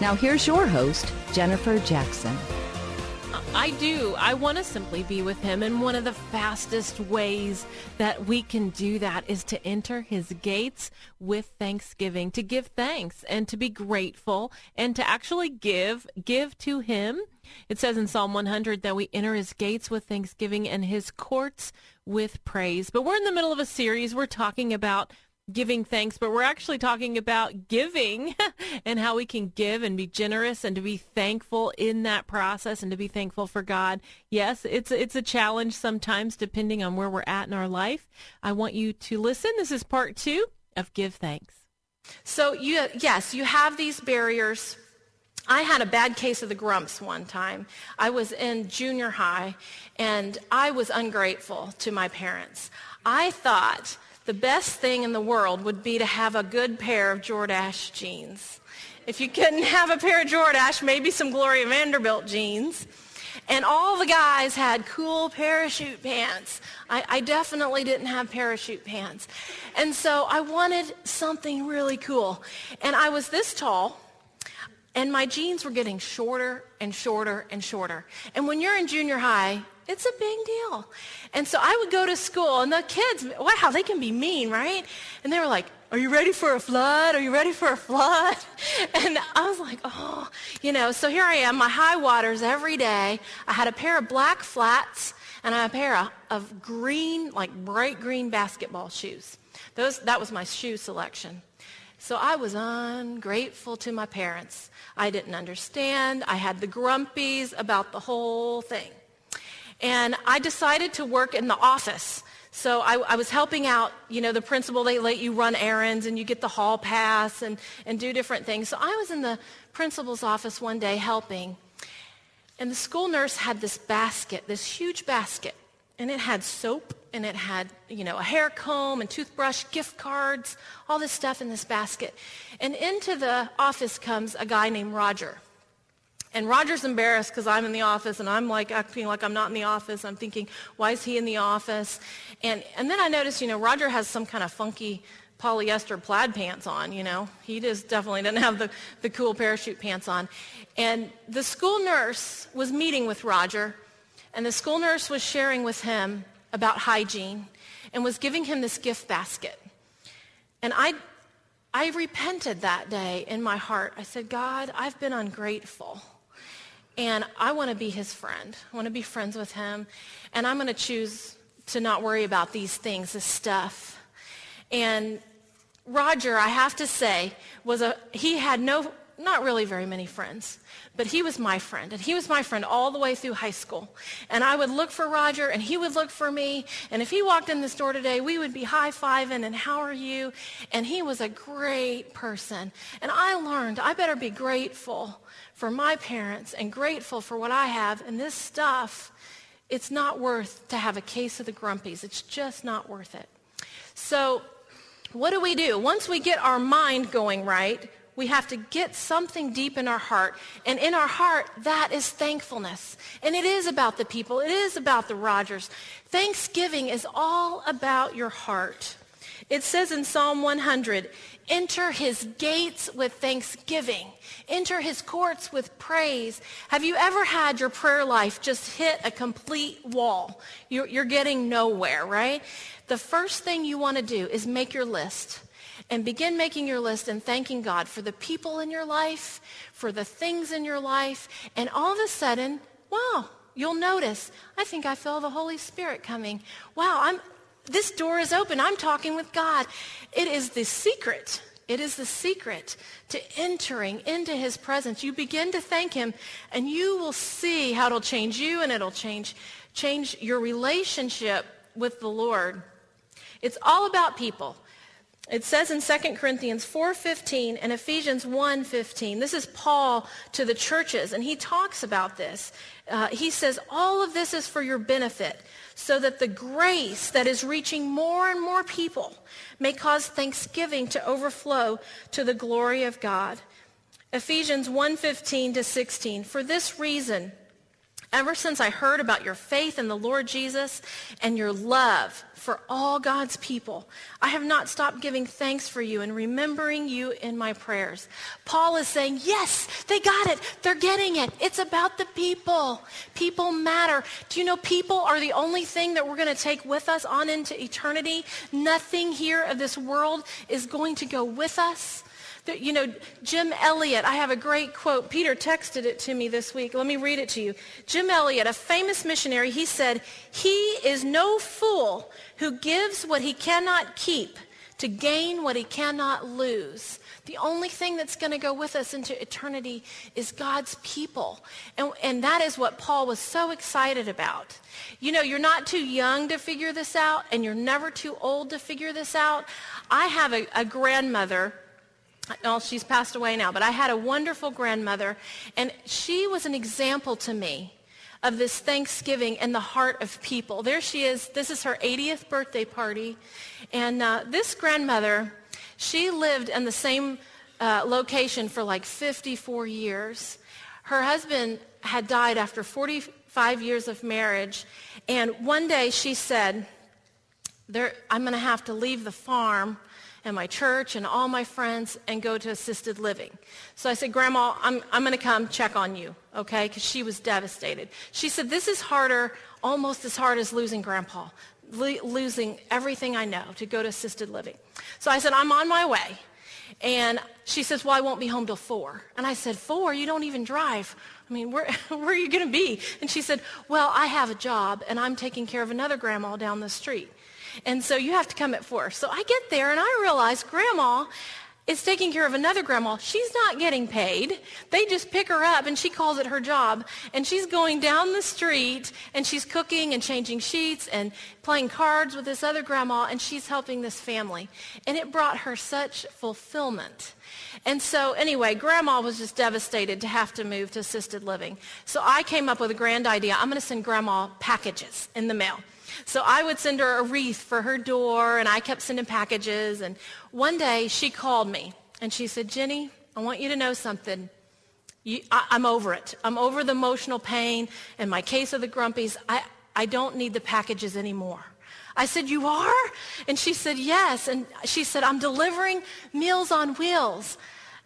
Now here's your host, Jennifer Jackson. I do. I want to simply be with him. And one of the fastest ways that we can do that is to enter his gates with thanksgiving, to give thanks and to be grateful and to actually give, give to him. It says in Psalm 100 that we enter his gates with thanksgiving and his courts with praise. But we're in the middle of a series. We're talking about giving thanks, but we're actually talking about giving and how we can give and be generous and to be thankful in that process and to be thankful for God. Yes, it's it's a challenge sometimes depending on where we're at in our life. I want you to listen. This is part 2 of Give Thanks. So you yes, you have these barriers. I had a bad case of the grumps one time. I was in junior high and I was ungrateful to my parents. I thought the best thing in the world would be to have a good pair of Jordache jeans. If you couldn't have a pair of Jordache, maybe some Gloria Vanderbilt jeans. And all the guys had cool parachute pants. I, I, definitely didn't have parachute pants. And so I wanted something really cool. And I was this tall, and my jeans were getting shorter and shorter and shorter. And when you're in junior high, it's a big deal. And so I would go to school, and the kids, wow, they can be mean, right? And they were like, are you ready for a flood? Are you ready for a flood? And I was like, oh, you know, so here I am, my high waters every day. I had a pair of black flats and a pair of, of green, like bright green basketball shoes. Those, that was my shoe selection. So I was ungrateful to my parents. I didn't understand. I had the grumpies about the whole thing. And I decided to work in the office. So I, I, was helping out, you know, the principal, they let you run errands and you get the hall pass and, and do different things. So I was in the principal's office one day helping. And the school nurse had this basket, this huge basket. And it had soap and it had, you know, a hair comb and toothbrush, gift cards, all this stuff in this basket. And into the office comes a guy named Roger. And Roger's embarrassed because I'm in the office and I'm like acting like I'm not in the office. I'm thinking, why is he in the office? And, and then I notice, you know, Roger has some kind of funky polyester plaid pants on, you know. He just definitely didn't have the, the cool parachute pants on. And the school nurse was meeting with Roger, and the school nurse was sharing with him about hygiene and was giving him this gift basket. And I, I repented that day in my heart. I said, God, I've been ungrateful. And I want to be his friend. I want to be friends with him. And I'm going to choose to not worry about these things, this stuff. And Roger, I have to say, was a, he had no, not really very many friends, but he was my friend. And he was my friend all the way through high school. And I would look for Roger and he would look for me. And if he walked in the store today, we would be high-fiving and how are you? And he was a great person. And I learned I better be grateful for my parents and grateful for what I have. And this stuff, it's not worth to have a case of the grumpies. It's just not worth it. So what do we do? Once we get our mind going right, we have to get something deep in our heart. And in our heart, that is thankfulness. And it is about the people. It is about the Rogers. Thanksgiving is all about your heart. It says in Psalm 100, enter his gates with thanksgiving. Enter his courts with praise. Have you ever had your prayer life just hit a complete wall? You're, you're getting nowhere, right? The first thing you want to do is make your list and begin making your list and thanking God for the people in your life, for the things in your life, and all of a sudden, wow, you'll notice, I think I feel the Holy Spirit coming. Wow, I'm, this door is open. I'm talking with God. It is the secret. It is the secret to entering into his presence. You begin to thank him and you will see how it'll change you and it'll change, change your relationship with the Lord. It's all about people. It says in 2 Corinthians 4:15 and Ephesians 1:15. This is Paul to the churches, and he talks about this. Uh, he says, "All of this is for your benefit, so that the grace that is reaching more and more people may cause thanksgiving to overflow to the glory of God." Ephesians 1:15 to 16. For this reason, Ever since I heard about your faith in the Lord Jesus and your love for all God's people, I have not stopped giving thanks for you and remembering you in my prayers. Paul is saying, yes, they got it. They're getting it. It's about the people. People matter. Do you know people are the only thing that we're going to take with us on into eternity? Nothing here of this world is going to go with us. You know, Jim Elliot, I have a great quote. Peter texted it to me this week. Let me read it to you. Jim Elliot, a famous missionary, he said, He is no fool who gives what he cannot keep to gain what he cannot lose. The only thing that's going to go with us into eternity is God's people. And, and that is what Paul was so excited about. You know, you're not too young to figure this out, and you're never too old to figure this out. I have a, a grandmother well, she's passed away now, but I had a wonderful grandmother, and she was an example to me of this Thanksgiving in the heart of people. There she is. This is her 80th birthday party. And uh, this grandmother, she lived in the same uh, location for like 54 years. Her husband had died after 45 years of marriage. And one day she said, I'm going to have to leave the farm and my church and all my friends and go to assisted living. So I said, Grandma, I'm, I'm going to come check on you, okay? Because she was devastated. She said, this is harder, almost as hard as losing Grandpa, lo- losing everything I know to go to assisted living. So I said, I'm on my way. And she says, well, I won't be home till 4. And I said, 4? You don't even drive. I mean, where, where are you going to be? And she said, well, I have a job, and I'm taking care of another grandma down the street. And so you have to come at four. So I get there and I realize grandma is taking care of another grandma. She's not getting paid. They just pick her up and she calls it her job. And she's going down the street and she's cooking and changing sheets and playing cards with this other grandma and she's helping this family. And it brought her such fulfillment. And so anyway, grandma was just devastated to have to move to assisted living. So I came up with a grand idea. I'm going to send grandma packages in the mail. So I would send her a wreath for her door, and I kept sending packages. And one day she called me, and she said, Jenny, I want you to know something. You, I, am over it. I'm over the emotional pain and my case of the grumpies. I, I don't need the packages anymore. I said, you are? And she said, yes. And she said, I'm delivering Meals on Wheels.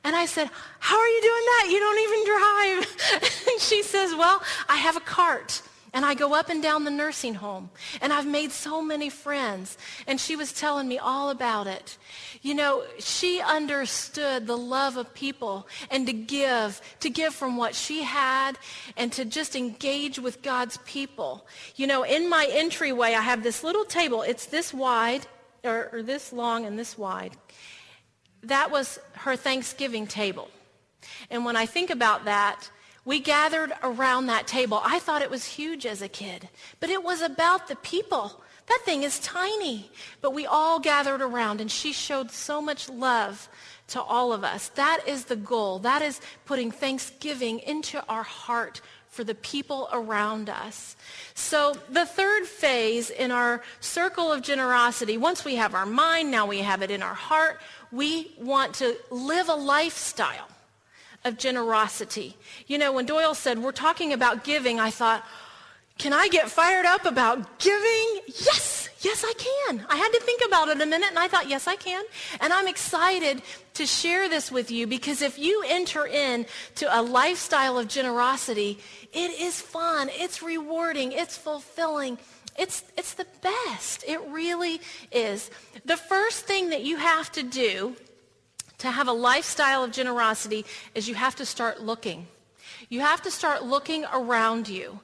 And I said, how are you doing that? You don't even drive. and she says, well, I have a cart. And I go up and down the nursing home. And I've made so many friends. And she was telling me all about it. You know, she understood the love of people and to give, to give from what she had and to just engage with God's people. You know, in my entryway, I have this little table. It's this wide, or, or this long and this wide. That was her Thanksgiving table. And when I think about that, we gathered around that table. I thought it was huge as a kid, but it was about the people. That thing is tiny. But we all gathered around, and she showed so much love to all of us. That is the goal. That is putting thanksgiving into our heart for the people around us. So the third phase in our circle of generosity, once we have our mind, now we have it in our heart, we want to live a lifestyle of generosity. You know, when Doyle said, we're talking about giving, I thought, can I get fired up about giving? Yes, yes, I can. I had to think about it a minute and I thought, yes, I can. And I'm excited to share this with you because if you enter in to a lifestyle of generosity, it is fun, it's rewarding, it's fulfilling, it's, it's the best. It really is. The first thing that you have to do to have a lifestyle of generosity is you have to start looking. You have to start looking around you.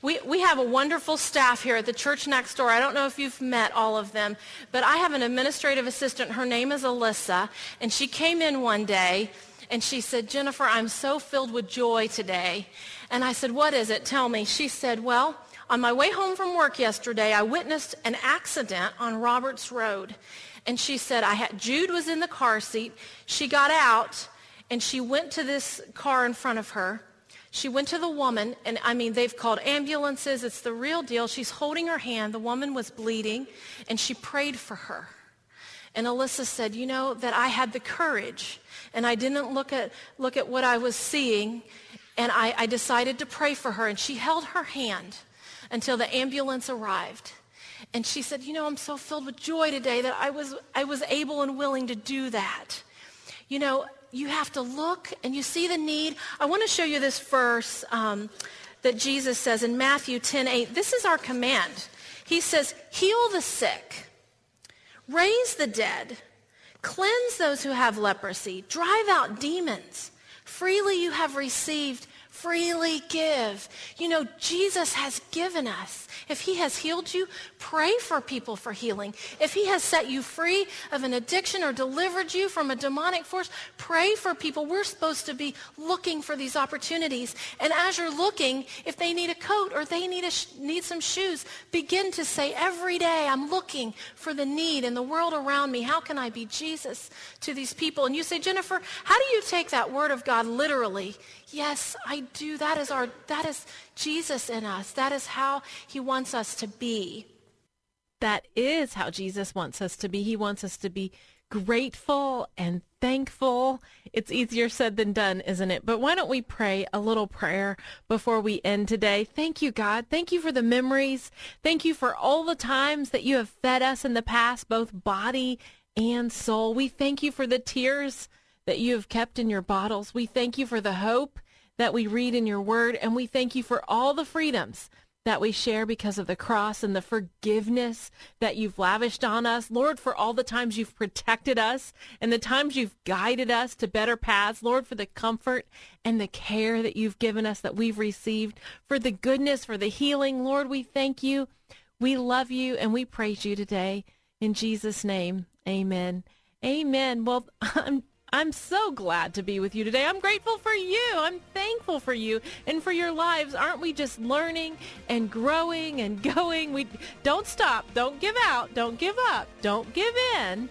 We, we have a wonderful staff here at the church next door. I don't know if you've met all of them, but I have an administrative assistant. Her name is Alyssa, and she came in one day and she said, Jennifer, I'm so filled with joy today. And I said, what is it? Tell me. She said, well, on my way home from work yesterday, I witnessed an accident on Roberts Road. And she said, I had, Jude was in the car seat. She got out and she went to this car in front of her. She went to the woman, and I mean, they've called ambulances. It's the real deal. She's holding her hand. The woman was bleeding, and she prayed for her. And Alyssa said, You know, that I had the courage, and I didn't look at, look at what I was seeing, and I, I decided to pray for her. And she held her hand until the ambulance arrived. And she said, You know, I'm so filled with joy today that I was, I was able and willing to do that. You know, you have to look and you see the need. I want to show you this verse um, that Jesus says in Matthew 10 8. This is our command. He says, Heal the sick, raise the dead, cleanse those who have leprosy, drive out demons. Freely you have received, freely give. You know, Jesus has given us. If he has healed you, pray for people for healing. If he has set you free of an addiction or delivered you from a demonic force, pray for people. We're supposed to be looking for these opportunities. And as you're looking, if they need a coat or they need, sh- need some shoes, begin to say every day, I'm looking for the need in the world around me. How can I be Jesus to these people? And you say, Jennifer, how do you take that word of God literally? Yes, I do. That is our that is Jesus in us. That is how he wants us to be. That is how Jesus wants us to be. He wants us to be grateful and thankful. It's easier said than done, isn't it? But why don't we pray a little prayer before we end today? Thank you, God. Thank you for the memories. Thank you for all the times that you have fed us in the past, both body and soul. We thank you for the tears that you have kept in your bottles. We thank you for the hope that we read in your word, and we thank you for all the freedoms that we share because of the cross and the forgiveness that you've lavished on us. Lord, for all the times you've protected us and the times you've guided us to better paths. Lord, for the comfort and the care that you've given us that we've received, for the goodness, for the healing. Lord, we thank you. We love you and we praise you today. In Jesus' name, amen. Amen. Well, I'm I'm so glad to be with you today. I'm grateful for you. I'm thankful for you and for your lives. Aren't we just learning and growing and going? We don't stop. Don't give out. Don't give up. Don't give in.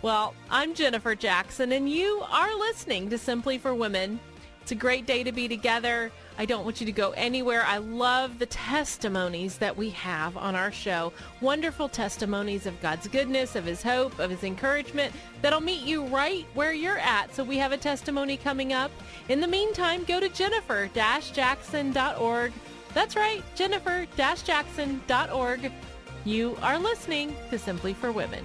Well, I'm Jennifer Jackson and you are listening to Simply for Women. It's a great day to be together. I don't want you to go anywhere. I love the testimonies that we have on our show. Wonderful testimonies of God's goodness, of his hope, of his encouragement that'll meet you right where you're at. So we have a testimony coming up. In the meantime, go to jennifer-jackson.org. That's right, jennifer-jackson.org. You are listening to Simply for Women.